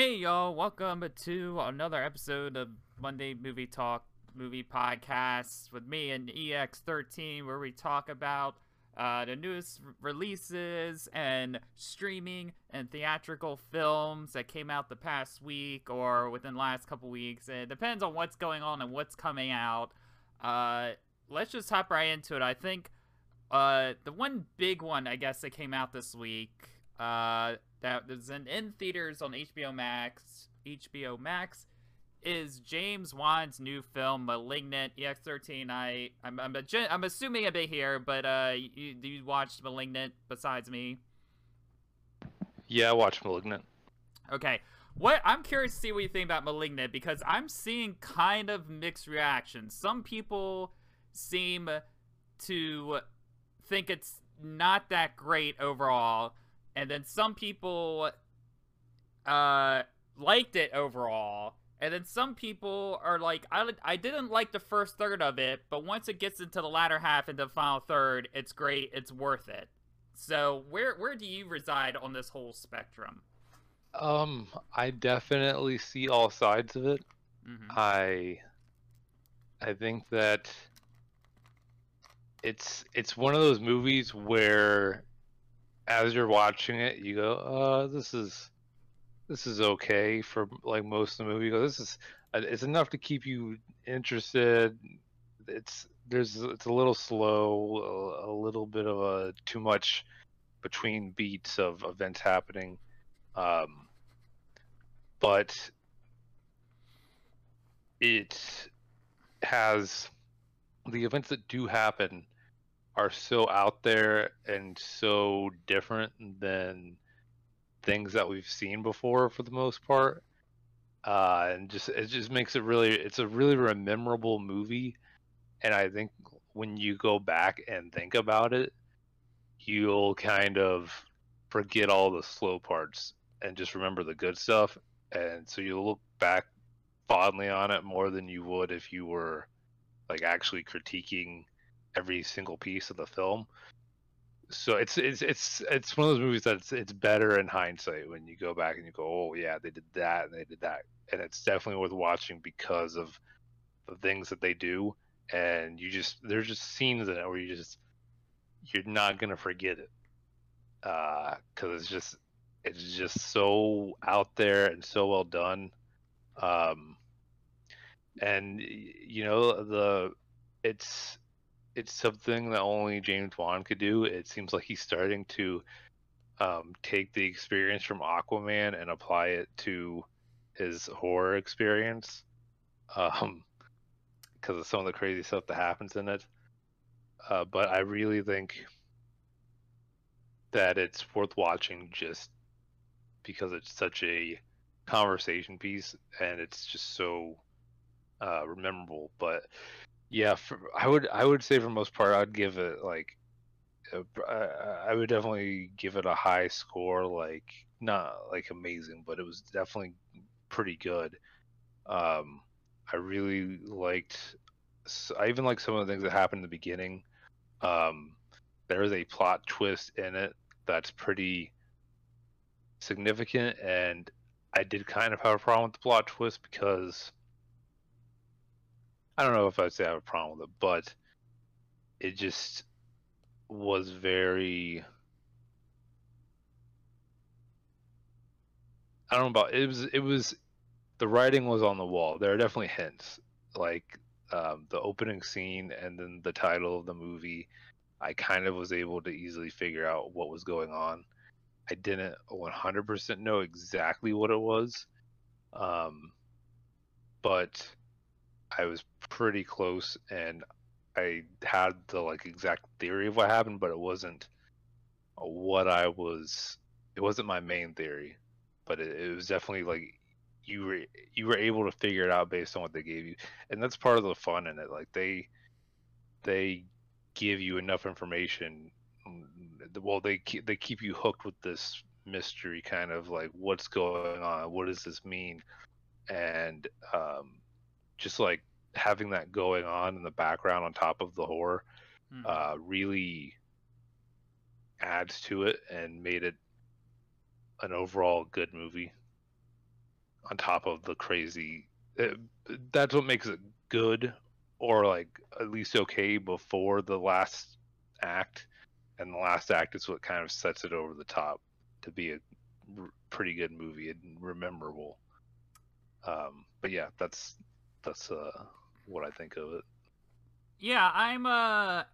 Hey y'all, welcome to another episode of Monday Movie Talk movie podcast with me and EX13 where we talk about uh, the newest releases and streaming and theatrical films that came out the past week or within the last couple weeks. It depends on what's going on and what's coming out. Uh, let's just hop right into it. I think uh, the one big one, I guess, that came out this week uh, that is in, in theaters on HBO Max. HBO Max is James Wan's new film *Malignant* EX13. I I'm I'm, a, I'm assuming a bit here, but uh, you you watched *Malignant* besides me? Yeah, I watched *Malignant*. Okay, what I'm curious to see what you think about *Malignant* because I'm seeing kind of mixed reactions. Some people seem to think it's not that great overall, and then some people uh liked it overall. And then some people are like, I, I didn't like the first third of it, but once it gets into the latter half and the final third, it's great, it's worth it. So where where do you reside on this whole spectrum? Um, I definitely see all sides of it. Mm-hmm. I I think that it's it's one of those movies where as you're watching it, you go, "Uh, this is this is okay for like most of the movie." You go, "This is uh, it's enough to keep you interested." It's there's it's a little slow, a, a little bit of a too much between beats of events happening. Um, but it has the events that do happen are so out there and so different than things that we've seen before for the most part. Uh, and just it just makes it really it's a really memorable movie. And i think when you go back and think about it you'll kind of forget all the slow parts and just remember the good stuff. And so you'll look back fondly on it more than you would if you were like actually critiquing every single piece of the film. So it's it's it's it's one of those movies that's it's better in hindsight when you go back and you go oh yeah they did that and they did that. And it's definitely worth watching because of the things that they do. And you just there's just scenes in it where you just you're not gonna forget it. Uh because it's just it's just so out there and so well done. Um and you know the it's it's something that only James Wan could do. It seems like he's starting to um, take the experience from Aquaman and apply it to his horror experience, um, because of some of the crazy stuff that happens in it. Uh, but I really think that it's worth watching just because it's such a conversation piece and it's just so uh, memorable. But yeah, for, I would I would say for most part I'd give it like I would definitely give it a high score, like not like amazing, but it was definitely pretty good. Um, I really liked. I even like some of the things that happened in the beginning. Um, there is a plot twist in it that's pretty significant, and I did kind of have a problem with the plot twist because I don't know if I'd say I have a problem with it, but it just was very. I don't know about it was it was the writing was on the wall. There are definitely hints, like um, the opening scene and then the title of the movie. I kind of was able to easily figure out what was going on. I didn't 100% know exactly what it was, um, but I was pretty close, and I had the like exact theory of what happened, but it wasn't what I was. It wasn't my main theory, but it, it was definitely like you were you were able to figure it out based on what they gave you, and that's part of the fun in it. Like they they give you enough information. mm, Well, they they keep you hooked with this mystery, kind of like what's going on, what does this mean, and um, just like having that going on in the background on top of the horror Mhm. uh, really adds to it and made it an overall good movie. on top of the crazy. It, that's what makes it good, or like at least okay before the last act, and the last act is what kind of sets it over the top to be a r- pretty good movie and rememberable. Um, but yeah, that's that's uh, what I think of it. Yeah, I'm uh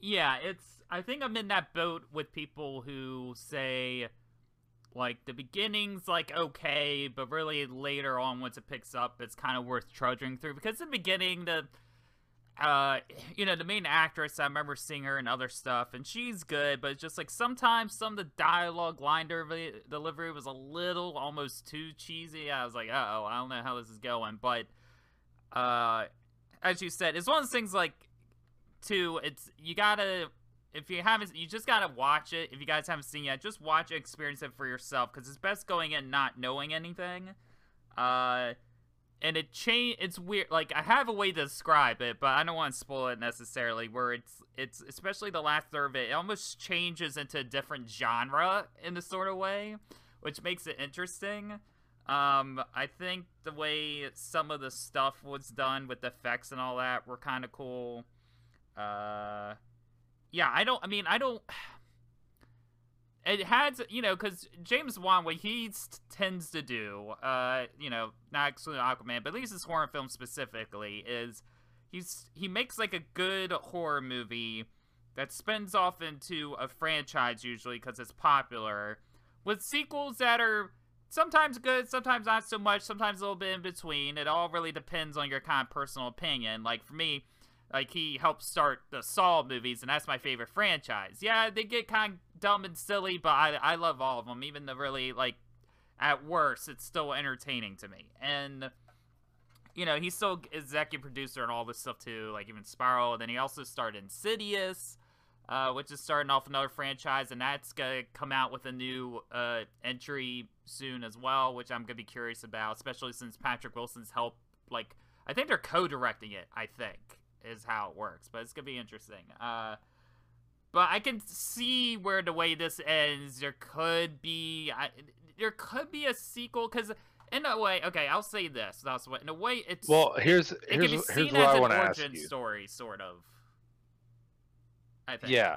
yeah, it's I think I'm in that boat with people who say like the beginning's like okay, but really later on once it picks up it's kind of worth trudging through because in the beginning the uh you know the main actress I remember seeing her in other stuff and she's good but it's just like sometimes some of the dialogue line delivery was a little almost too cheesy. I was like, "Uh-oh, I don't know how this is going." But uh as you said, it's one of those things like too. It's you gotta if you haven't, you just gotta watch it. If you guys haven't seen it yet, just watch it, experience it for yourself, because it's best going in not knowing anything. Uh, and it change. It's weird. Like I have a way to describe it, but I don't want to spoil it necessarily. Where it's it's especially the last third of it, it almost changes into a different genre in a sort of way, which makes it interesting. Um, I think the way some of the stuff was done with the effects and all that were kind of cool. Uh, yeah, I don't. I mean, I don't. It has, you know, because James Wan, what he tends to do, uh, you know, not excluding Aquaman, but at least his horror film specifically, is he's he makes like a good horror movie that spins off into a franchise usually because it's popular, with sequels that are sometimes good, sometimes not so much, sometimes a little bit in between. It all really depends on your kind of personal opinion. Like for me, like he helped start the Saw movies, and that's my favorite franchise. Yeah, they get kind of dumb and silly, but I I love all of them. Even the really like, at worst, it's still entertaining to me. And you know, he's still executive producer and all this stuff too, like even Spiral. And then he also started Insidious uh, which is starting off another franchise, and that's gonna come out with a new uh, entry soon as well, which I'm gonna be curious about, especially since Patrick Wilson's help. Like, I think they're co-directing it. I think is how it works, but it's gonna be interesting. Uh, but I can see where the way this ends, there could be, I, there could be a sequel because in a way, okay, I'll say this. That's what in a way it's well. Here's it, here's it here's what I want to ask you. Story, sort of. I think. Yeah.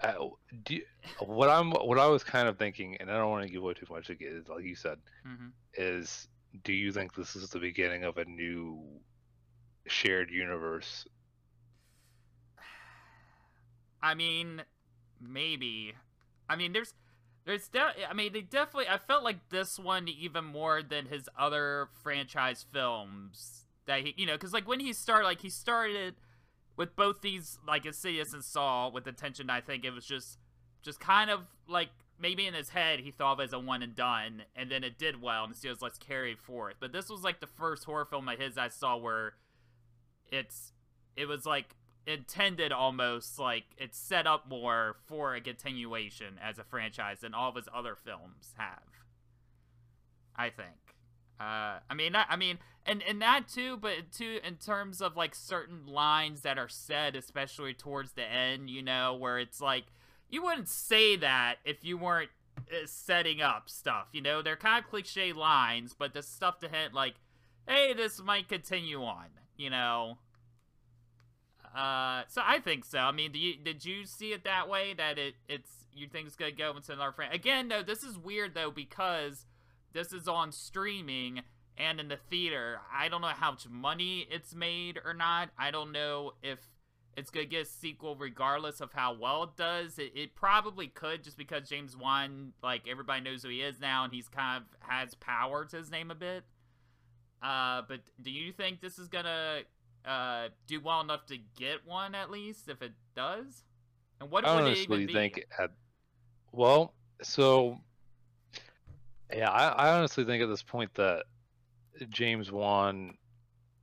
Uh, do you, what I'm what I was kind of thinking, and I don't want to give away too much. Is like you said, mm-hmm. is do you think this is the beginning of a new shared universe? I mean, maybe. I mean, there's, there's, de- I mean, they definitely. I felt like this one even more than his other franchise films that he, you know, because like when he started, like he started with both these like Insidious and Saw with attention, I think it was just just kind of like maybe in his head he thought of it as a one and done, and then it did well, and was let's carry it forth. But this was like the first horror film of his I saw where it's it was like intended almost like it's set up more for a continuation as a franchise than all of his other films have. I think. Uh, I mean, I, I mean, and and that too, but too in terms of like certain lines that are said, especially towards the end, you know, where it's like you wouldn't say that if you weren't uh, setting up stuff. You know, they're kind of cliche lines, but the stuff to hint like, hey, this might continue on. You know. Uh, so I think so. I mean, do you, did you see it that way? That it it's you think it's gonna go into another frame? Again, though, this is weird though because this is on streaming and in the theater. I don't know how much money it's made or not. I don't know if it's gonna get a sequel regardless of how well it does. It, it, probably could just because James Wan, like everybody knows who he is now, and he's kind of has power to his name a bit. Uh, but do you think this is gonna uh, do well enough to get one at least if it does? And what I would honestly it even be? think at well, so yeah, I, I honestly think at this point that James Wan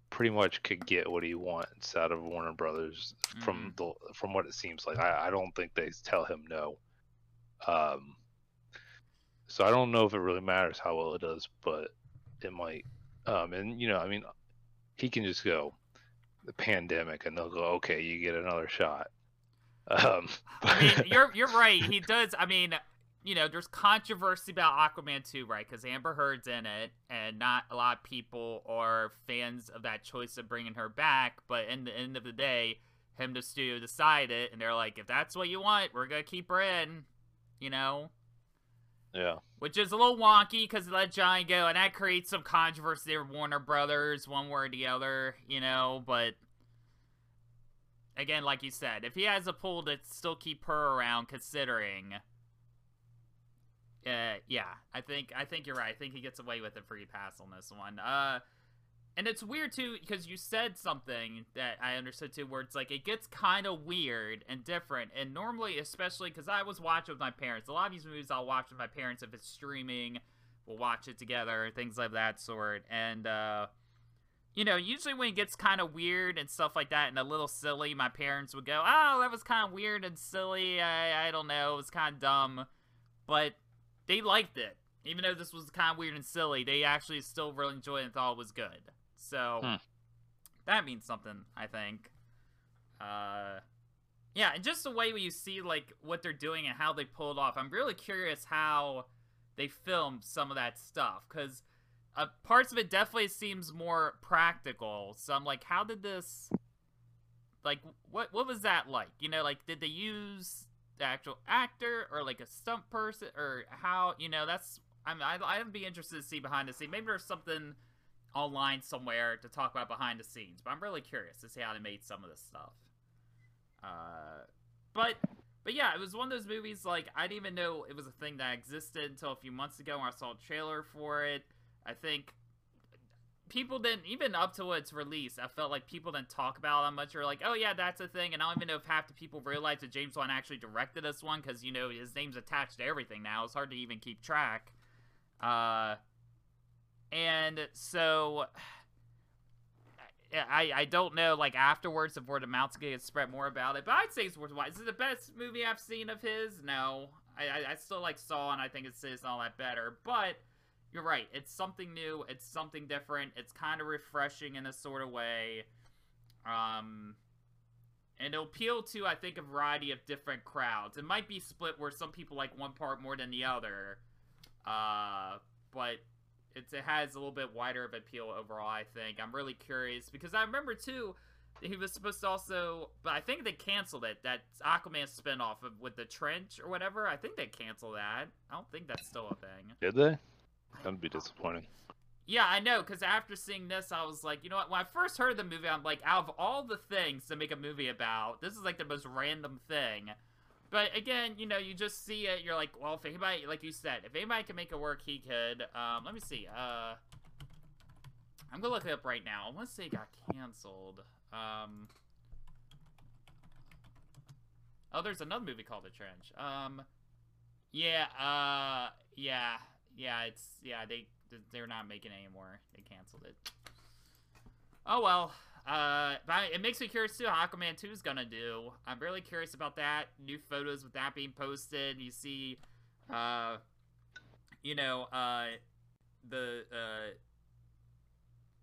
pretty much could get what he wants out of Warner Brothers from mm-hmm. the from what it seems like. I, I don't think they tell him no. Um, so I don't know if it really matters how well it does, but it might. Um, and you know, I mean, he can just go the pandemic, and they'll go, okay, you get another shot. Um, I mean, you're you're right. He does. I mean, you know, there's controversy about Aquaman 2, right? Because Amber Heard's in it, and not a lot of people are fans of that choice of bringing her back. But in the end of the day, him the studio decided, and they're like, if that's what you want, we're gonna keep her in, you know. Yeah. Which is a little wonky because they let Johnny go, and that creates some controversy with Warner Brothers, one way or the other, you know. But again, like you said, if he has a pull to still keep her around, considering uh, yeah, I think I think you're right. I think he gets away with a free pass on this one. Uh, and it's weird too because you said something that I understood too, where it's like it gets kind of weird and different. And normally, especially because I was watching with my parents, a lot of these movies I'll watch with my parents if it's streaming. We'll watch it together, things like that sort. And uh, you know, usually when it gets kind of weird and stuff like that and a little silly, my parents would go, "Oh, that was kind of weird and silly. I I don't know, it was kind of dumb." But they liked it. Even though this was kind of weird and silly, they actually still really enjoyed it and thought it was good. So Hmm. that means something, I think. Uh, yeah, and just the way you see like what they're doing and how they pulled off. I'm really curious how they filmed some of that stuff because uh, parts of it definitely seems more practical. So I'm like, how did this? Like, what what was that like? You know, like did they use actual actor or like a stunt person or how? You know, that's I mean, I'd, I'd be interested to see behind the scene. Maybe there's something online somewhere to talk about behind the scenes, but I'm really curious to see how they made some of this stuff. Uh, but but yeah, it was one of those movies like I didn't even know it was a thing that existed until a few months ago when I saw a trailer for it. I think people didn't even up to its release. I felt like people didn't talk about it that much. Or like, oh yeah, that's a thing. And I don't even know if half the people realized that James Wan actually directed this one because you know his name's attached to everything now. It's hard to even keep track. Uh, and so I I don't know like afterwards if word of mouth's gonna get spread more about it, but I'd say it's worthwhile. Is it the best movie I've seen of his? No, I I, I still like Saw, and I think it's it's not that better, but. You're right. It's something new. It's something different. It's kind of refreshing in a sort of way. Um, and it'll appeal to, I think, a variety of different crowds. It might be split where some people like one part more than the other. Uh, but it's, it has a little bit wider of appeal overall, I think. I'm really curious because I remember, too, he was supposed to also, but I think they canceled it. That Aquaman spinoff of, with the trench or whatever. I think they canceled that. I don't think that's still a thing. Did they? That'd be disappointing. Yeah, I know, because after seeing this, I was like, you know what? When I first heard the movie, I'm like, out of all the things to make a movie about, this is like the most random thing. But again, you know, you just see it, you're like, well, if anybody, like you said, if anybody can make it work, he could. Um, let me see. Uh, I'm gonna look it up right now. I want to say it got canceled. Um, oh, there's another movie called The Trench. Um, yeah, uh, yeah, yeah, it's yeah they they're not making it anymore. They canceled it. Oh well. Uh, but it makes me curious too how Aquaman 2 is gonna do. I'm really curious about that. New photos with that being posted. You see, uh, you know, uh, the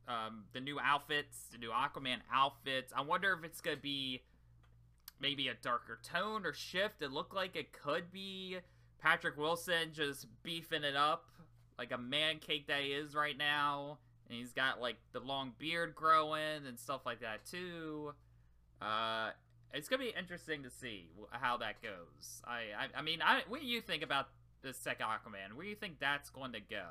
uh, um, the new outfits, the new Aquaman outfits. I wonder if it's gonna be maybe a darker tone or shift. It looked like it could be Patrick Wilson just beefing it up like a man cake that he is right now. And he's got like the long beard growing and stuff like that too. Uh, it's gonna be interesting to see how that goes. I, I, I mean, I, what do you think about the second Aquaman? Where do you think that's going to go?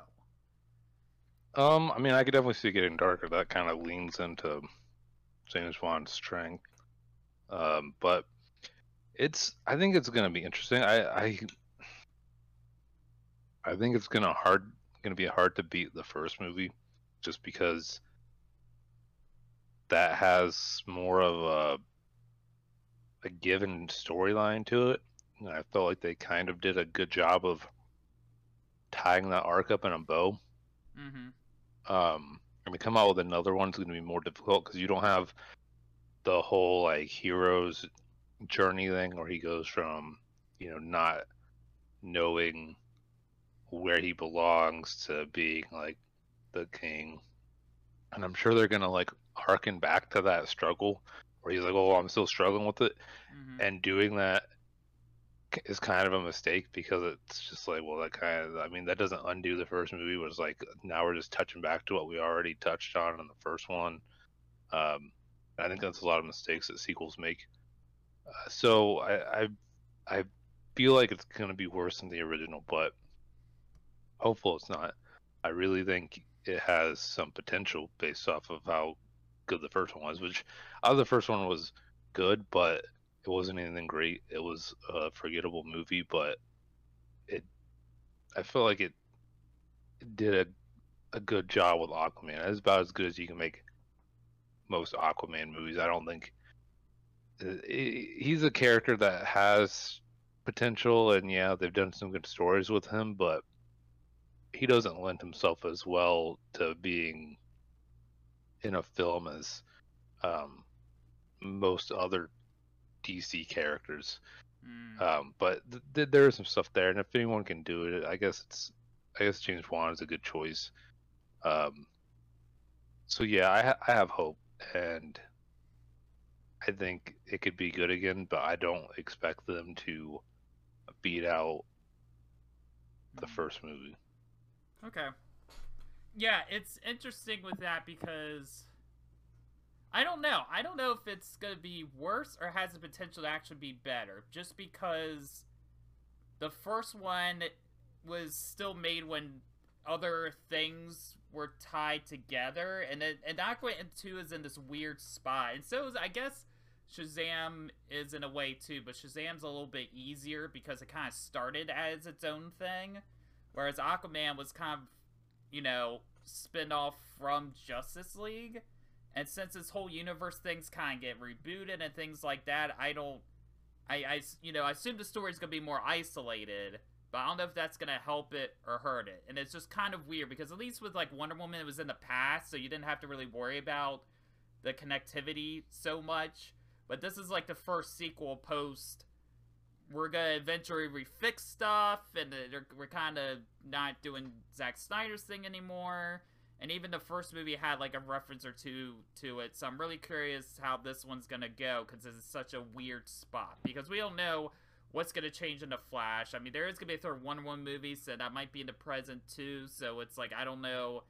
Um, I mean, I could definitely see it getting darker. That kind of leans into James Wan's strength. Um, but it's, I think it's gonna be interesting. I, I, I think it's gonna hard, gonna be hard to beat the first movie, just because that has more of a a given storyline to it. And I felt like they kind of did a good job of tying that arc up in a bow. Mm-hmm. Um, and to come out with another one. It's going to be more difficult because you don't have the whole like hero's journey thing where he goes from you know not knowing where he belongs to being like the king. And I'm sure they're gonna like harken back to that struggle where he's like, "Oh, I'm still struggling with it," Mm-hmm. and doing that is kind of a mistake because it's just like, well, that kind of, I mean, that doesn't undo the first movie. Was like now we're just touching back to what we already touched on in the first one. Um, I think that's a lot of mistakes that sequels make. Uh, so I, I, I feel like it's gonna be worse than the original, but hopeful it's not. I really think it has some potential based off of how good the first one was. Which, out the first one was good, but it wasn't anything great. It was a forgettable movie, but it I feel like it, it did a a good job with Aquaman. It's about as good as you can make most Aquaman movies. I don't think uh, he's a character that has potential, and yeah, they've done some good stories with him, but he doesn't lend himself as well to being in a film as um, most other DC characters. Mm. Um, but th- th- there is some stuff there, and if anyone can do it, I guess it's I guess James Wan is a good choice. Um, so yeah, I, ha- I have hope, and I think it could be good again, but I don't expect them to beat out the mm. first movie. Okay. Yeah, it's interesting with that because I don't know. I don't know if it's going to be worse or has the potential to actually be better. Just because the first one was still made when other things were tied together, and it, and Aquaman 2 is in this weird spot. And so is, I guess Shazam is in a way too, but Shazam's a little bit easier because it kind of started as its own thing, whereas Aquaman was kind of, you know, spin off from Justice League. And since this whole universe things kind of get rebooted and things like that, I don't, I, I, you know, I assume the story's gonna be more isolated, but I don't know if that's gonna help it or hurt it. And it's just kind of weird because at least with like Wonder Woman, it was in the past, so you didn't have to really worry about the connectivity so much. But this is like the first sequel post. We're gonna eventually refix stuff, and we're kind of not doing Zack Snyder's thing anymore. And even the first movie had like a reference or two to it. So I'm really curious how this one's to go because it's such a weird spot. Because we don't know what's to change in the Flash. I mean, there is to be a third Wonder Woman movie, so that might be in the present too. So it's like, I don't know.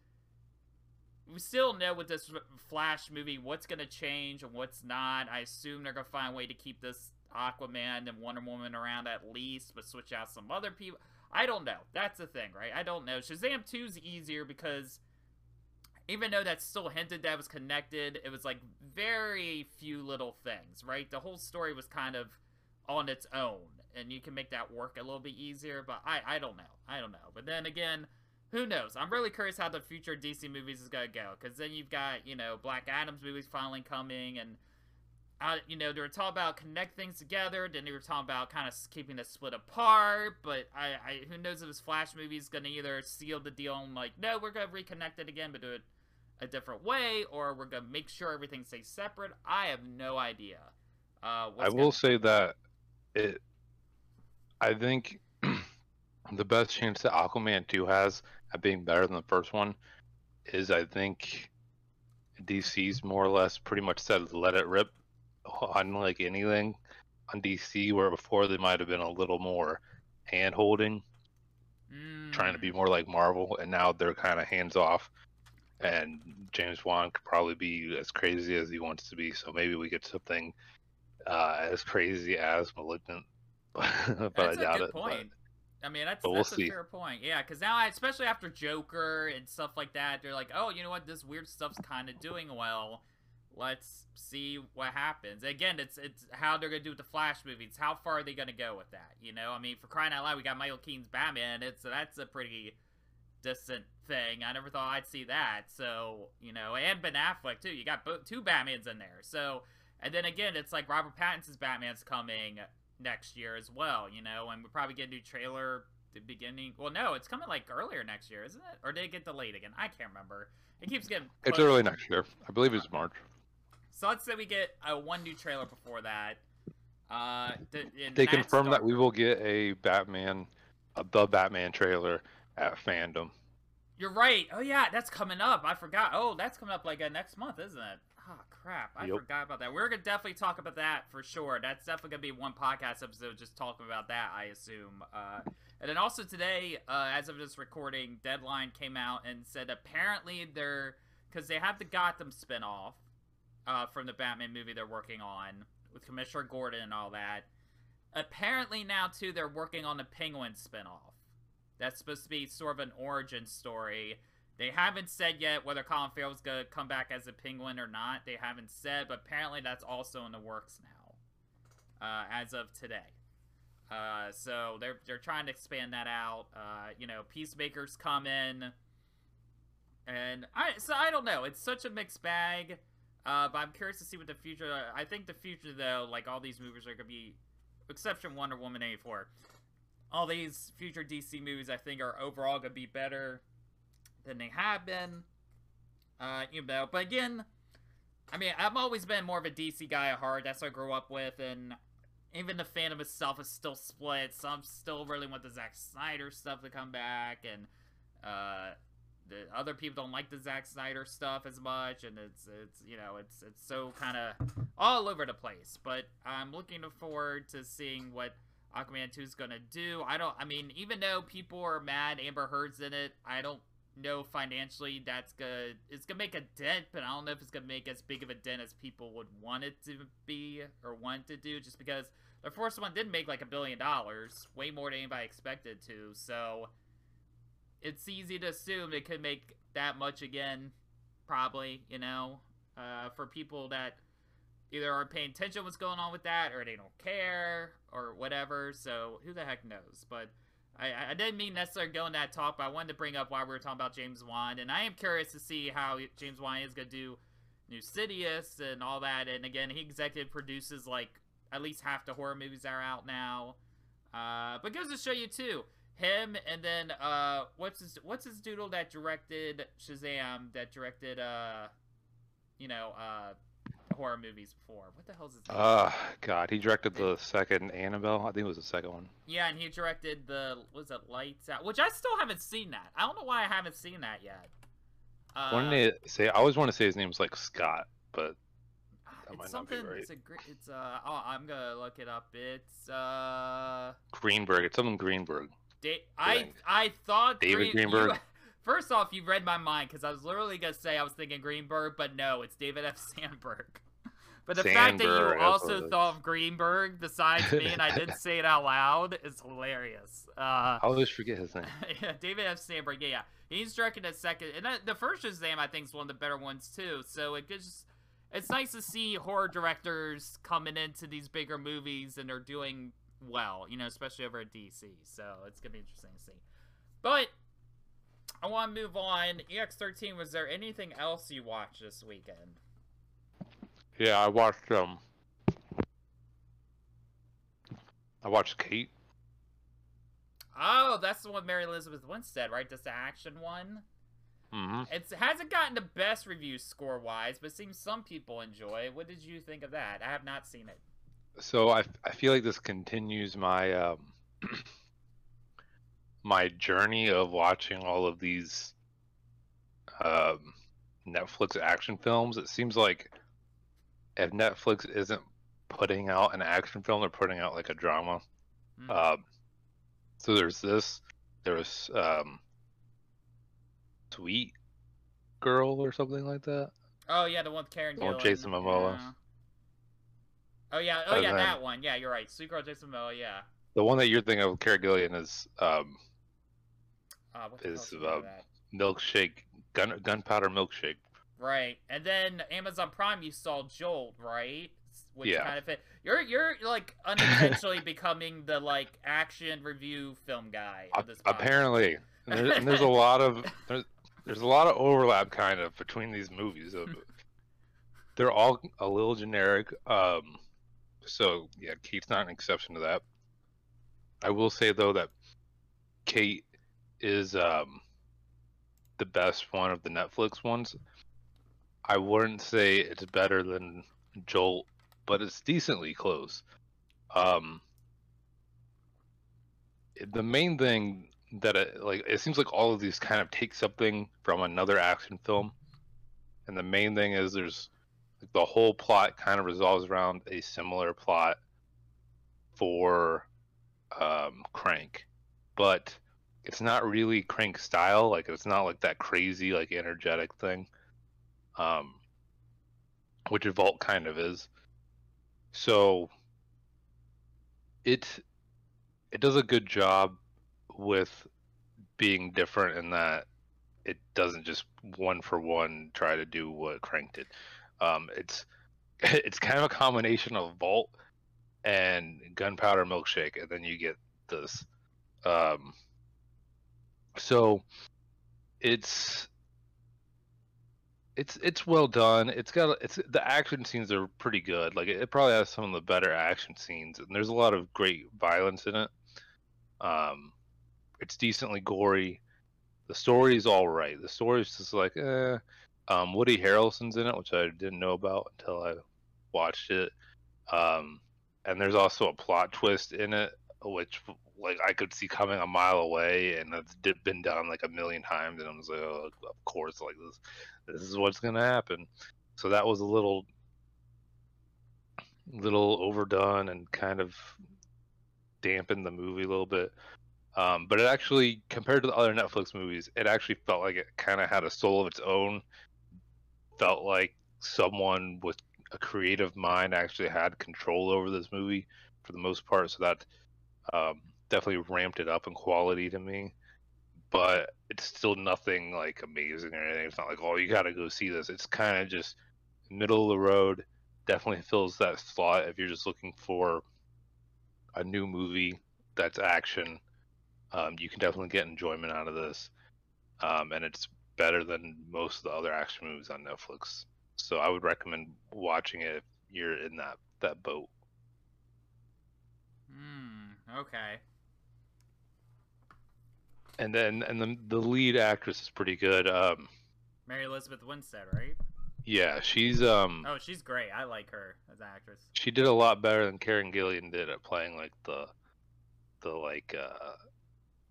We still know with this Flash movie what's to change and what's not. I assume they're to find a way to keep this Aquaman and Wonder Woman around at least, but switch out some other people. I don't know. That's the thing, right? I don't know. Shazam 2 is easier because even though that's still hinted that was connected, it was like very few little things, right? The whole story was kind of on its own, and you can make that work a little bit easier, but I, I don't know. I don't know. But then again, who knows? I'm really curious how the future DC movies is going to go, because then you've got, you know, Black Adam's movies finally coming, and, uh, you know, they were talking about connect things together, then they were talking about kind of keeping it split apart, but I, I who knows if this Flash movie is going to either seal the deal and, like, no, we're going to reconnect it again, but do it a different way, or we're gonna make sure everything stays separate. I have no idea. Uh, I will say that it. I think the best chance that Aquaman 2 has at being better than the first one is I think DC's more or less pretty much said let it rip on like anything on DC where before they might have been a little more hand holding mm. trying to be more like Marvel and now they're kind of hands off and James Wan could probably be as crazy as he wants to be. So maybe we get something uh, as crazy as Malignant, but that's I doubt it. Point. But, I mean, that's, that's we'll a see. fair point. Yeah, because now, especially after Joker and stuff like that, they're like, oh, you know what? This weird stuff's kind of doing well. Let's see what happens. Again, it's it's how they're gonna do with the Flash movies. How far are they gonna go with that? You know, I mean, for crying out loud, we got Michael Keaton's Batman. It's that's a pretty distant thing. I never thought I'd see that. So, you know, and Ben Affleck too. You got both two Batmans in there. So, and then again, it's like Robert Pattinson's Batman's coming next year as well, you know, and we'll probably get a new trailer the beginning. Well, no, it's coming like earlier next year, isn't it? Or did it get delayed again? I can't remember. It keeps getting. Close. It's early next year. I believe it's March. So let's say we get a one new trailer before that. Uh, the, they confirm that we will get a Batman, a, the Batman trailer at FanDome. You're right. Oh yeah, that's coming up. I forgot. Oh, that's coming up like uh, next month, isn't it? Oh crap! I Yep. forgot about that. We're gonna definitely talk about that for sure. That's definitely gonna be one podcast episode just talking about that. I assume. Uh, and then also today, uh, as of this recording, Deadline came out and said apparently they're because they have the Gotham spinoff uh, from the Batman movie they're working on with Commissioner Gordon and all that. Apparently now too they're working on the Penguin spinoff. That's supposed to be sort of an origin story. They haven't said yet whether Colin Farrell's gonna come back as a penguin or not. They haven't said, but apparently that's also in the works now, uh, as of today. Uh, so they're they're trying to expand that out. Uh, you know, Peacemaker's coming, and I so I don't know. It's such a mixed bag. Uh, but I'm curious to see what the future. I think the future though, like all these movies are gonna be, exception Wonder Woman '84. All these future DC movies, I think, are overall gonna be better than they have been. Uh, you know, but again, I mean, I've always been more of a DC guy at heart. That's what I grew up with, and even the fandom itself is still split. Some still really want the Zack Snyder stuff to come back, and uh, the other people don't like the Zack Snyder stuff as much, and it's it's you know it's it's so kind of all over the place. But I'm looking forward to seeing what Aquaman 2 is gonna do. I don't. I mean, even though people are mad Amber Heard's in it, I don't know financially that's gonna it's gonna make a dent, but I don't know if it's gonna make as big of a dent as people would want it to be or want to do. Just because the first one did make like a billion dollars, way more than anybody expected to. So it's easy to assume it could make that much again, probably. You know, uh, for people that either aren't paying attention to what's going on with that, or they don't care, or whatever. So who the heck knows? But I, I didn't mean necessarily go in that talk, but I wanted to bring up why we were talking about James Wan, and I am curious to see how James Wan is gonna do Insidious and all that. And again, he executive produces like at least half the horror movies that are out now. Uh, but goes to show you too, him and then uh, what's his what's his doodle that directed Shazam that directed uh, you know uh, horror movies before. What the hell's his name? Uh, God, he directed the second Annabelle. I think it was the second one. Yeah, and he directed the was it Lights Out, which I still haven't seen that. I don't know why I haven't seen that yet. Uh, One day, say I always want to say his name's like Scott, but that might it's something. right. It's a great. It's uh. Oh, I'm gonna look it up. It's uh. Greenberg. It's something Greenberg. Da- I I thought David Green- Greenberg? you- first off, you read my mind because I was literally gonna say I was thinking Greenberg, but no, it's David F. Sandberg. But the fact that you also thought of Greenberg besides me and I didn't say it out loud is hilarious. Uh, I always forget his name. yeah, David F. Sandberg. Yeah, yeah. He's directing a second, and that, the first Shazam I think is one of the better ones too. So it gives, it's nice to see horror directors coming into these bigger movies and they're doing well. You know, especially over at DC. So it's gonna be interesting to see. But I want to move on. EX13. Was there anything else you watched this weekend? Yeah, I watched um. I watched Kate. Oh, that's the one Mary Elizabeth Winstead, right? That's the action one. Mm-hmm. It hasn't gotten the best reviews score wise, but it seems some people enjoy. it. What did you think of that? I have not seen it. So I I feel like this continues my um my journey of watching all of these um Netflix action films. It seems like if Netflix isn't putting out an action film, they're putting out like a drama. Hmm. Um, so there's this. There's um, Sweet Girl or something like that. oh yeah, the one with Karen the one with Gillan. Jason Momoa. Yeah. Oh yeah, oh And yeah, then- that one. Yeah, you're right. Sweet Girl Jason Momoa. Yeah. The one that you're thinking of, Karen Gillan, is um, Uh, Is, hell's the name of uh, milkshake, gun gunpowder milkshake. Right, and then Amazon Prime, you saw Jolt, right? Which Yeah. kind of fit. You're you're like unintentionally becoming the like action review film guy of this. podcast. Apparently, and there's, and there's a lot of there's, there's a lot of overlap kind of between these movies. They're all a little generic. Um, so yeah, Kate's not an exception to that. I will say though that Kate is um, the best one of the Netflix ones. I wouldn't say it's better than Jolt, but it's decently close. Um, the main thing that it, like it seems like all of these kind of take something from another action film, and the main thing is there's the whole plot kind of resolves around a similar plot for um, Crank, but it's not really Crank style. Like it's not like that crazy, like energetic thing, um, which Jolt kind of is. So it it does a good job with being different in that it doesn't just one for one try to do what Crank did. Um, it's it's kind of a combination of Jolt and Gunpowder Milkshake, and then you get this. Um, so it's it's it's well done. It's got it's the action scenes are pretty good. Like it, it probably has some of the better action scenes, and there's a lot of great violence in it. Um, it's decently gory. The story is all right. The story is just like, eh. Um, Woody Harrelson's in it, which I didn't know about until I watched it. Um, and there's also a plot twist in it, which like I could see coming a mile away, and it's been done like a million times, and I was like, oh, of course, like this, this is what's gonna happen. So that was a little, little overdone and kind of dampened the movie a little bit. Um, but it actually, compared to the other Netflix movies, it actually felt like it kind of had a soul of its own. Felt like someone with a creative mind actually had control over this movie for the most part. So that um, definitely ramped it up in quality to me. But it's still nothing like amazing or anything. It's not like, oh, you got to go see this. It's kind of just middle of the road. Definitely fills that slot if you're just looking for a new movie that's action um, you can definitely get enjoyment out of this, um, and it's better than most of the other action movies on Netflix. So I would recommend watching it if you're in that that boat. Hmm. Okay. And then and the the lead actress is pretty good. Um, Mary Elizabeth Winstead, right? Yeah, she's um. Oh, she's great. I like her as an actress. She did a lot better than Karen Gillan did at playing like the, the like uh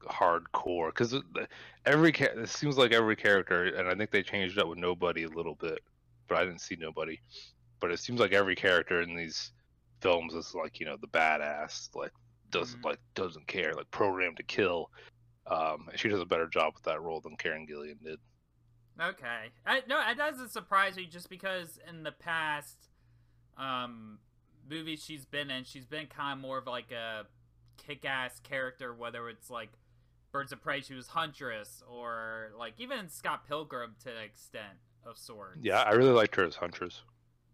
hardcore because every it seems like every character, and I think they changed up with nobody a little bit, but I didn't see nobody. But it seems like every character in these films is like you know the badass, like doesn't mm-hmm. like doesn't care, like programmed to kill. Um, she does a better job with that role than Karen Gillan did. Okay, I, no, it doesn't surprise me just because in the past, um, movies she's been in, she's been kind of more of like a kick-ass character, whether it's like Birds of Prey, she was Huntress, or like even Scott Pilgrim to an extent of sorts. Yeah, I really liked her as Huntress.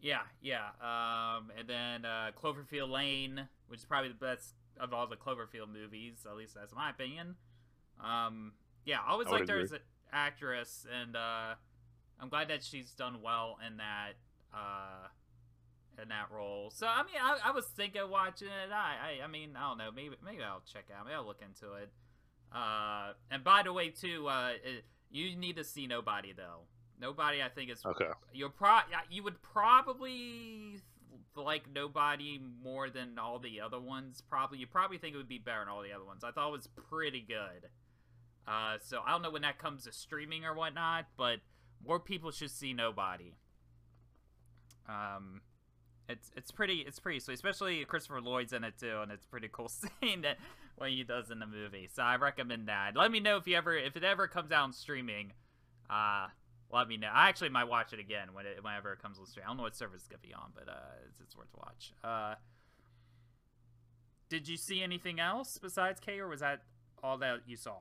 Yeah, yeah. Um, and then uh, Cloverfield Lane, which is probably the best of all the Cloverfield movies, at least that's my opinion. Um, yeah, I always I liked her as an actress, and uh, I'm glad that she's done well in that uh, in that role. So I mean, I, I was thinking of watching it. I, I I mean, I don't know. Maybe maybe I'll check out. Maybe I'll look into it. Uh, and by the way, too, uh, you need to see Nobody though. Nobody, I think is okay. You're pro you would probably like Nobody more than all the other ones. Probably you probably think it would be better than all the other ones. I thought it was pretty good. Uh, so I don't know when that comes to streaming or whatnot, but more people should see Nobody. Um, it's it's pretty it's pretty sweet, especially Christopher Lloyd's in it too, and it's pretty cool seeing that what he does in the movie. So I recommend that. Let me know if you ever if it ever comes out on streaming. Uh, let me know. I actually might watch it again when it whenever it comes on stream. I don't know what service it's gonna be on, but uh, it's, it's worth to watch. Uh, did you see anything else besides K, or was that all that you saw?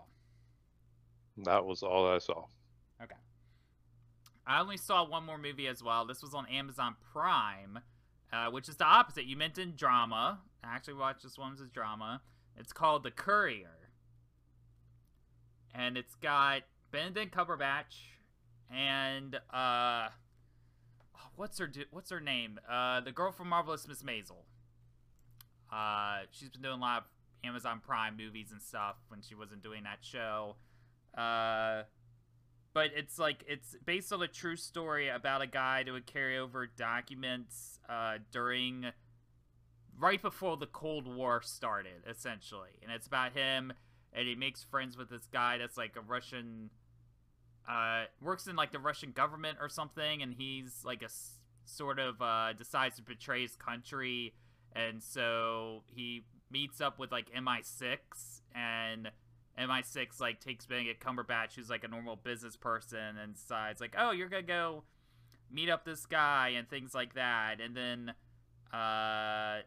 That was all I saw. Okay. I only saw one more movie as well. This was on Amazon Prime. Uh, which is the opposite. You mentioned drama. I actually watched this one as drama. It's called The Courier. And it's got Benedict Cumberbatch and uh what's her what's her name? Uh the girl from Marvelous Miss Maisel. Uh she's been doing a lot of Amazon Prime movies and stuff when she wasn't doing that show. Uh but it's like it's based on a true story about a guy that would carry over documents uh, during right before the Cold War started, essentially, and it's about him and he makes friends with this guy that's like a Russian, uh, works in like the Russian government or something, and he's like a sort of uh, decides to betray his country, and so he meets up with like MI6, and MI6 like takes Benedict Cumberbatch, who's like a normal business person, and decides like, oh, you're gonna go meet up this guy and things like that, and then uh,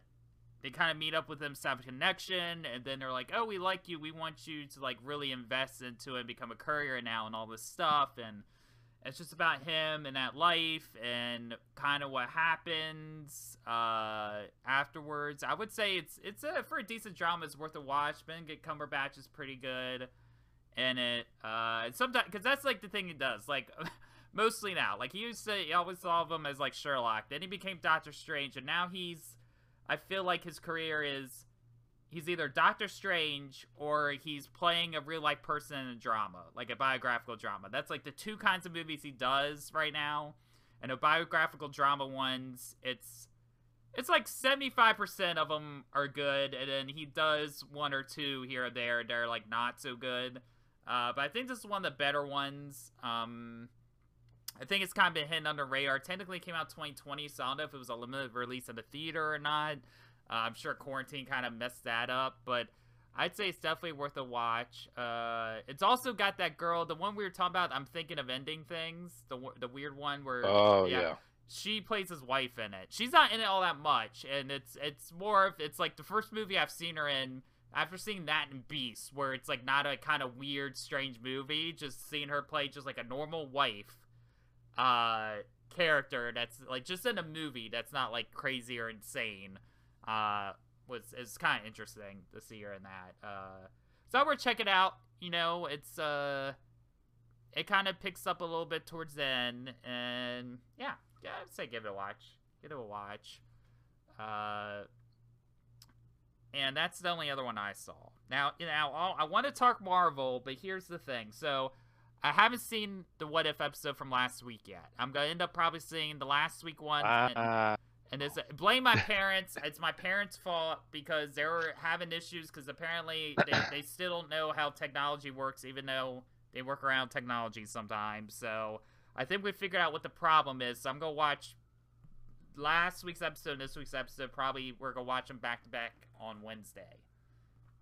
they kind of meet up with him, have a connection, and then they're like, oh, we like you, we want you to like really invest into it, and become a courier now, and all this stuff, and it's just about him and that life and kind of what happens uh, afterwards. I would say it's it's a for a decent drama. It's worth a watch. Benedict Cumberbatch is pretty good in it. Uh, sometimes because that's like the thing he does. Like mostly now, like he used to he always saw him as like Sherlock. Then he became Doctor Strange, and now he's. I feel like his career is he's either Doctor Strange or he's playing a real life person in a drama, like a biographical drama. That's like the two kinds of movies he does right now. And a biographical drama ones, it's it's like 75% of them are good and then he does one or two here or there they're like not so good. Uh, but I think this is one of the better ones. Um, I think it's kind of been hidden under radar. Technically came out 2020, so I don't know if it was a limited release in the theater or not. Uh, I'm sure quarantine kind of messed that up, but I'd say it's definitely worth a watch. Uh, it's also got that girl, the one we were talking about. I'm thinking of ending things. The the weird one where oh yeah, yeah. she plays his wife in it. She's not in it all that much, and it's it's more of it's like the first movie I've seen her in. After seeing that in Beast, where it's like not a kind of weird, strange movie, just seeing her play just like a normal wife, uh, character that's like just in a movie that's not like crazy or insane uh, was is kind of interesting to see her in that. Uh, so we're check it out. You know, it's uh, it kind of picks up a little bit towards the end, and yeah, yeah, I'd say give it a watch. Give it a watch. Uh, and that's the only other one I saw. Now, you know, I want to talk Marvel, but here's the thing. So, I haven't seen the What If episode from last week yet. I'm gonna end up probably seeing the last week one. Uh, and, and it's blame my parents. it's my parents' fault because they were having issues because apparently they, they still don't know how technology works, even though they work around technology sometimes. So I think we figured out what the problem is. So I'm gonna watch last week's episode and this week's episode. Probably we're gonna watch them back to back on Wednesday.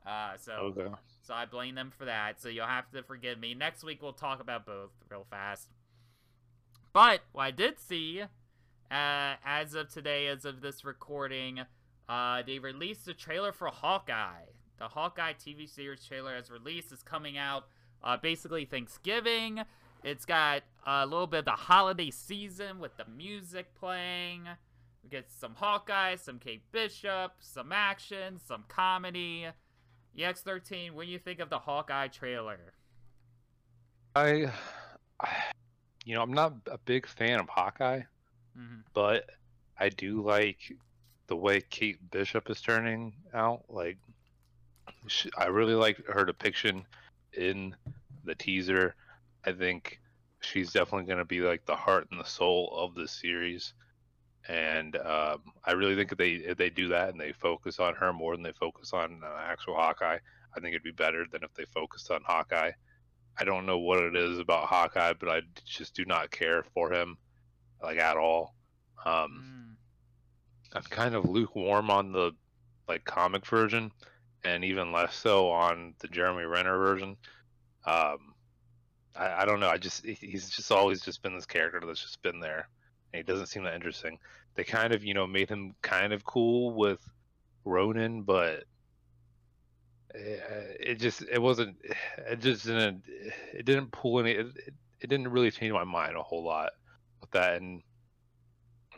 Uh, so okay. so I blame them for that. So you'll have to forgive me. Next week we'll talk about both real fast. But what I did see uh, as of today, as of this recording, uh, they released a trailer for Hawkeye. The Hawkeye TV series trailer has released. is coming out uh, basically Thanksgiving. It's got a little bit of the holiday season with the music playing. We get some Hawkeye, some Kate Bishop, some action, some comedy. EX13, what do you think of the Hawkeye trailer? I, you know, I'm not a big fan of Hawkeye. Mm-hmm. But I do like the way Kate Bishop is turning out. Like, she, I really like her depiction in the teaser. I think she's definitely going to be like the heart and the soul of the series. And um, I really think if they if they do that and they focus on her more than they focus on uh, actual Hawkeye, I think it'd be better than if they focused on Hawkeye. I don't know what it is about Hawkeye, but I just do not care for him like at all. Um, mm. I'm kind of lukewarm on the like comic version, and even less so on the Jeremy Renner version. Um, I, I don't know. I just he's just always just been this character that's just been there, and he doesn't seem that interesting. They kind of you know made him kind of cool with Ronin, but it, it just it wasn't it just didn't it didn't pull any it, it didn't really change my mind a whole lot with that and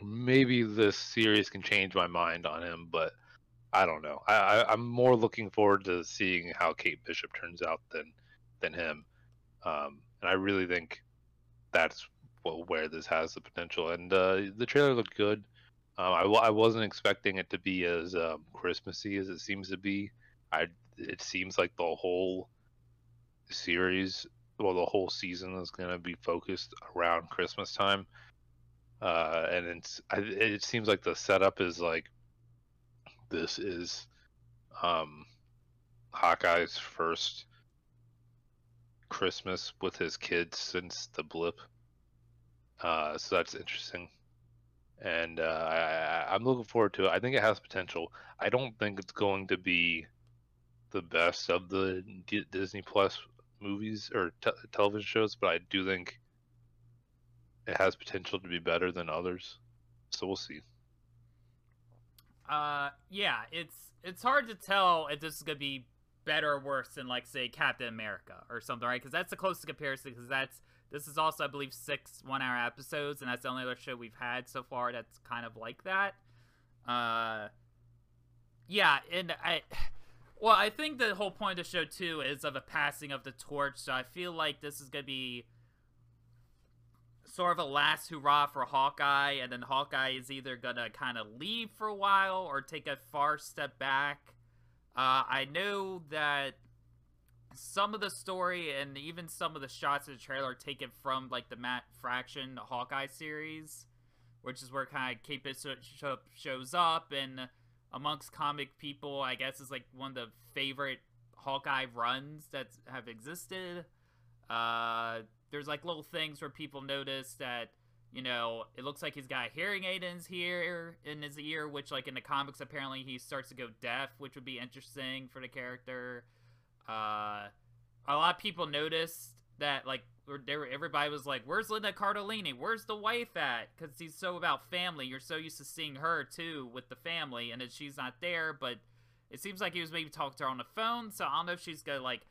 maybe this series can change my mind on him, but I don't know. I, I am more looking forward to seeing how Kate Bishop turns out than than him, um, and I really think that's what, where this has the potential. And uh, the trailer looked good. Um, I, I wasn't expecting it to be as um, Christmassy as it seems to be. I it seems like the whole series, well, the whole season is going to be focused around Christmas time uh, and it's it seems like the setup is like this is um, Hawkeye's first Christmas with his kids since the blip. Uh, so that's interesting. and uh, I, I'm looking forward to it. I think it has potential. I don't think it's going to be the best of the D- Disney Plus movies or te- television shows, but I do think it has potential to be better than others. So we'll see. Uh, yeah, it's it's hard to tell if this is gonna be better or worse than like say Captain America or something, right? Because that's the closest comparison. Because that's this is also I believe six one-hour episodes, and that's the only other show we've had so far that's kind of like that. Uh, yeah, and I. Well, I think the whole point of the show too is of a passing of the torch. So I feel like this is gonna be sort of a last hurrah for Hawkeye, and then Hawkeye is either gonna kind of leave for a while or take a far step back. Uh, I know that some of the story and even some of the shots in the trailer are taken from like the Matt Fraction Hawkeye series, which is where kind of Kate shows up and amongst comic people, I guess is like one of the favorite Hawkeye runs that have existed. Uh, there's like little things where people notice that you know it looks like he's got hearing aid in his ear in his ear which like in the comics apparently he starts to go deaf which would be interesting for the character uh a lot of people noticed that like everybody was like where's linda cardellini where's the wife at because he's so about family you're so used to seeing her too with the family and then she's not there but it seems like he was maybe talking to her on the phone so i don't know if she's gonna like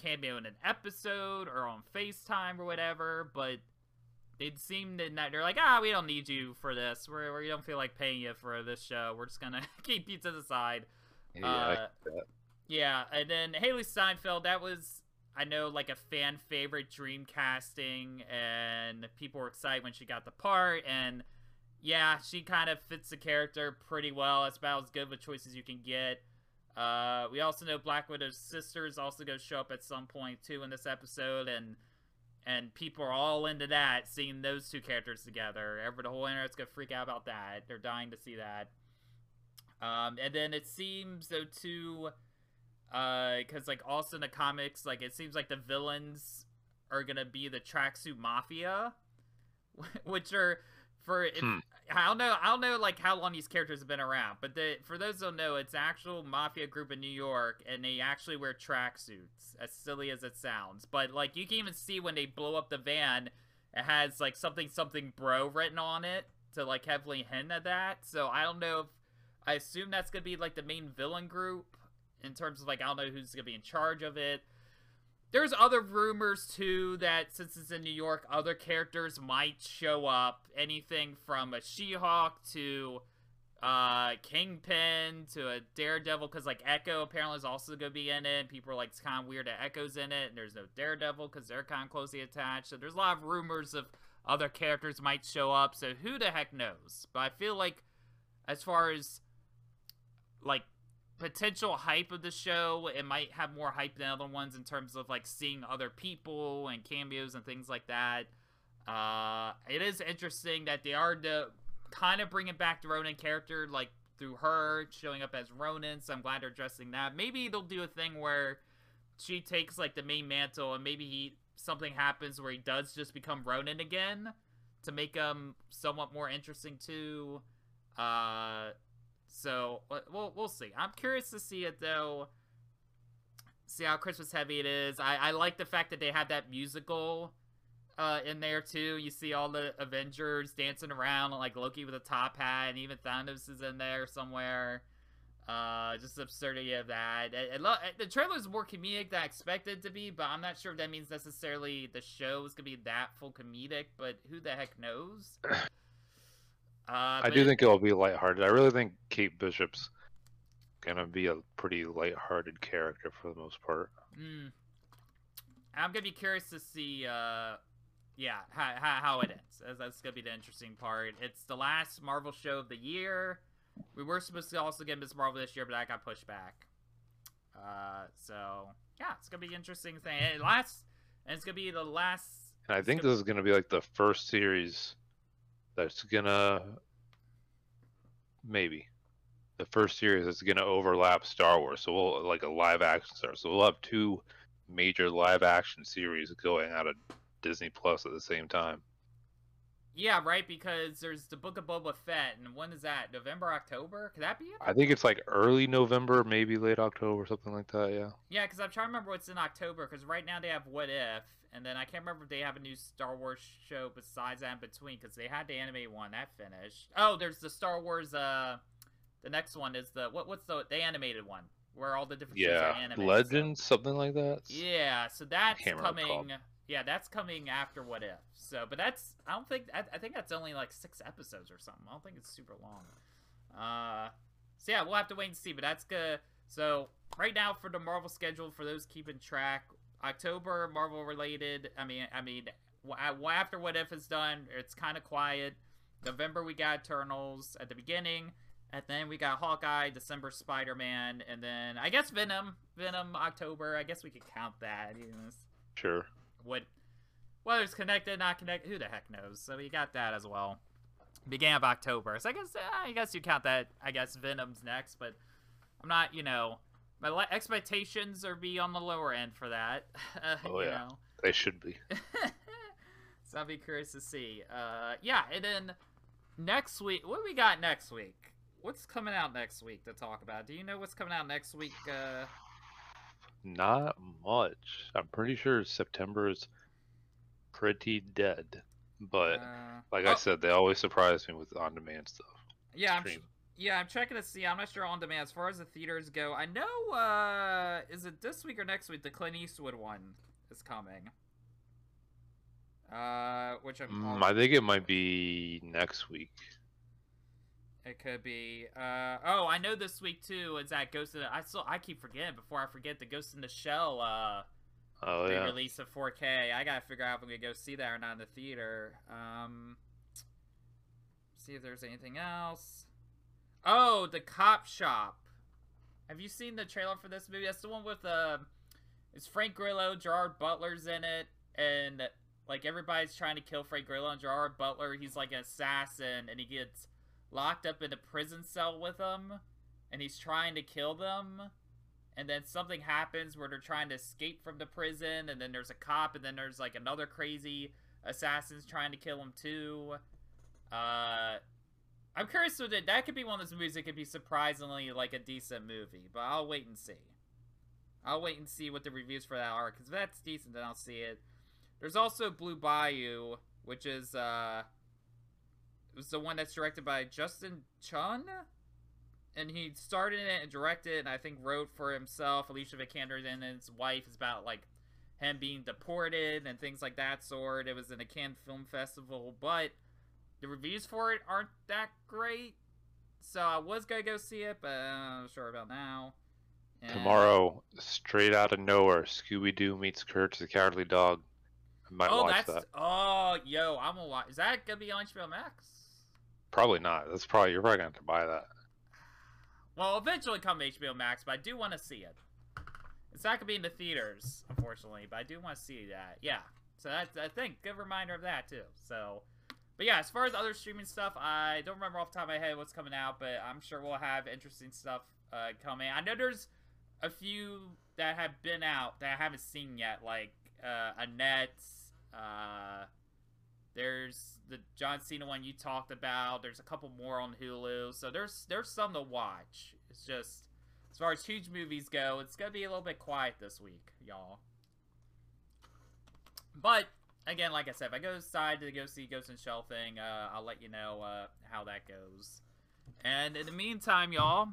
cameo in an episode or on FaceTime or whatever, but it seemed that they're like, ah, we don't need you for this. We're, we don't feel like paying you for this show. We're just gonna keep you to the side. Yeah, uh, yeah, and then Hailee Steinfeld, that was I know like a fan favorite dream casting, and people were excited when she got the part, and yeah, she kind of fits the character pretty well. It's about as good of a choice as you can get. Uh, we also know Black Widow's sister is also going to show up at some point too in this episode, and and people are all into that, seeing those two characters together. Ever the whole internet's gonna freak out about that. They're dying to see that. Um, and then it seems though too, because uh, like also in the comics, like it seems like the villains are gonna be the tracksuit mafia, which are for if, hmm. I don't know I don't know like how long these characters have been around, but the, for those who don't know, it's actual mafia group in New York, and they actually wear tracksuits. As silly as it sounds, but like you can even see when they blow up the van, it has like something something bro written on it to like heavily hint at that. So I don't know if I assume that's gonna be like the main villain group in terms of like I don't know who's gonna be in charge of it there's other rumors too that since it's in New York, other characters might show up. Anything from a She-Hulk to uh Kingpin to a Daredevil, because like Echo apparently is also gonna be in it. People are like, it's kind of weird that Echo's in it, and there's no Daredevil because they're kind of closely attached. So there's a lot of rumors of other characters might show up. So who the heck knows? But I feel like as far as like potential hype of the show. It might have more hype than other ones in terms of like seeing other people and cameos and things like that. Uh, it is interesting that they are the kind of bringing back the Ronin character like through her showing up as Ronin. So I'm glad they're addressing that. Maybe they'll do a thing where she takes like the main mantle and maybe he something happens where he does just become Ronin again to make him somewhat more interesting too. Uh, so we'll we'll see. I'm curious to see it though. See how Christmas heavy it is. I I like the fact that they have that musical uh, in there too. You see all the Avengers dancing around, like Loki with a top hat, and even Thanos is in there somewhere. Uh, just the absurdity of that. It, it, it, the trailer is more comedic than I expected to be, but I'm not sure if that means necessarily the show is gonna be that full comedic. But who the heck knows? Uh, I do think it'll be lighthearted. I really think Kate Bishop's gonna be a pretty lighthearted character for the most part. Mm. I'm gonna be curious to see, uh, yeah, how, how, how it ends. That's gonna be the interesting part. It's the last Marvel show of the year. We were supposed to also get Miss Marvel this year, but that got pushed back. Uh, so yeah, it's gonna be interesting thing. It last, and it's gonna be the last. And I think this is gonna be like the first series that's gonna maybe the first series is gonna overlap Star Wars, so we'll like a live action Star. So we'll have two major live action series going out of Disney Plus at the same time. Yeah, right. Because there's the Book of Boba Fett, and when is that? November, October? Could that be it? I think it's like early November, maybe late October, something like that. Yeah. Yeah, because I'm trying to remember what's in October. Because right now they have What If, and then I can't remember if they have a new Star Wars show besides that in between. Because they had the anime one that finished. Oh, there's the Star Wars. Uh, the next one is the what? What's the the animated one where all the different shows are Yeah. animated? so- Legends, something like that. Yeah, so that's coming. Yeah, that's coming after What If. So, but that's I don't think I, I think that's only like six episodes or something. I don't think it's super long. Uh, so yeah, we'll have to wait and see. But that's good. So right now for the Marvel schedule, for those keeping track, October Marvel related. I mean, I mean, uh, after What If is done, it's kind of quiet. November we got Eternals at the beginning. And then we got Hawkeye, December Spider Man, and then I guess Venom. Venom October. I guess we could count that. You know, Sure. what whether it's connected, not connected, who the heck knows? So we got that as well. Beginning of October. So I guess uh, I guess you count that. I guess Venom's next, but I'm not. You know, my expectations are be on the lower end for that. Uh, Oh, you yeah. know. They should be. so I'll be curious to see. Uh, yeah, and then next week, what we got next week? What's coming out next week to talk about? Do you know what's coming out next week? Uh, Not much. I'm pretty sure September is pretty dead. But uh, like I oh, said, they always surprise me with on-demand stuff. yeah. Yeah, I'm checking to see. I'm not sure on demand as far as the theaters go. I know. uh Is it this week or next week? The Clint Eastwood one is coming. Uh, which I'm. Mm, I think it might be next week. It could be. Uh oh, I know this week too. Is that Ghost in the? I still I keep forgetting before I forget the Ghost in the Shell. Uh, Oh yeah. release of 4K. I gotta figure out if I'm gonna go see that or not in the theater. Um, see if there's anything else. Oh, the Cop Shop. Have you seen the trailer for this movie? That's the one with uh, it's Frank Grillo, Gerard Butler's in it, and like everybody's trying to kill Frank Grillo and Gerard Butler. He's like an assassin, and he gets locked up in a prison cell with them, and he's trying to kill them and then something happens where they're trying to escape from the prison and then there's a cop and then there's like another crazy assassins trying to kill him too uh i'm curious with it that could be one of those movies that could be surprisingly like a decent movie but i'll wait and see i'll wait and see what the reviews for that are because if that's decent then i'll see it there's also blue bayou which is uh it was the one that's directed by justin chon and he started it and directed it, and I think wrote for himself. Alicia Vikander and his wife is about like him being deported and things like that sort. It was in a Cannes Film Festival, but the reviews for it aren't that great. So I was gonna go see it, but I'm not sure about now. And- Tomorrow, straight out of nowhere, Scooby Doo meets Courage the Cowardly Dog. I might Oh, watch that's that. oh, yo, I'm gonna watch. Is that gonna be on HBO Max? Probably not. That's probably you're probably gonna have to buy that. Well, eventually come to HBO Max, but I do want to see it. It's not gonna be in the theaters, unfortunately, but I do want to see that. Yeah, so that's I think good reminder of that too. So, but yeah, as far as other streaming stuff, I don't remember off the top of my head what's coming out, but I'm sure we'll have interesting stuff uh, coming. I know there's a few that have been out that I haven't seen yet, like uh, Annette. Uh, there's the John Cena one you talked about. There's a couple more on Hulu, so there's there's some to watch. It's just as far as huge movies go, it's gonna be a little bit quiet this week, y'all. But again, like I said, if I go decide to go see Ghost the Shell thing, uh, I'll let you know uh, how that goes. And in the meantime, y'all,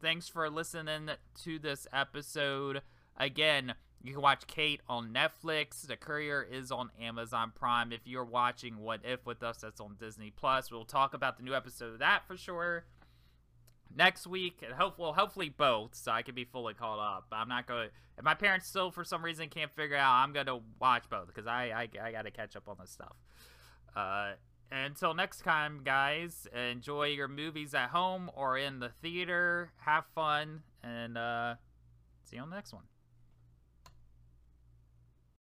thanks for listening to this episode. Again, you can watch Kate on Netflix. The Courier is on Amazon Prime. If you're watching What If with us, that's on Disney Plus. We'll talk about the new episode of that for sure next week, and hope well, hopefully both, so I can be fully caught up. I'm not going. If my parents still, for some reason, can't figure out, I'm gonna watch both because I, I I got to catch up on this stuff. Uh, until next time, guys, enjoy your movies at home or in the theater. Have fun, and uh, see you on the next one.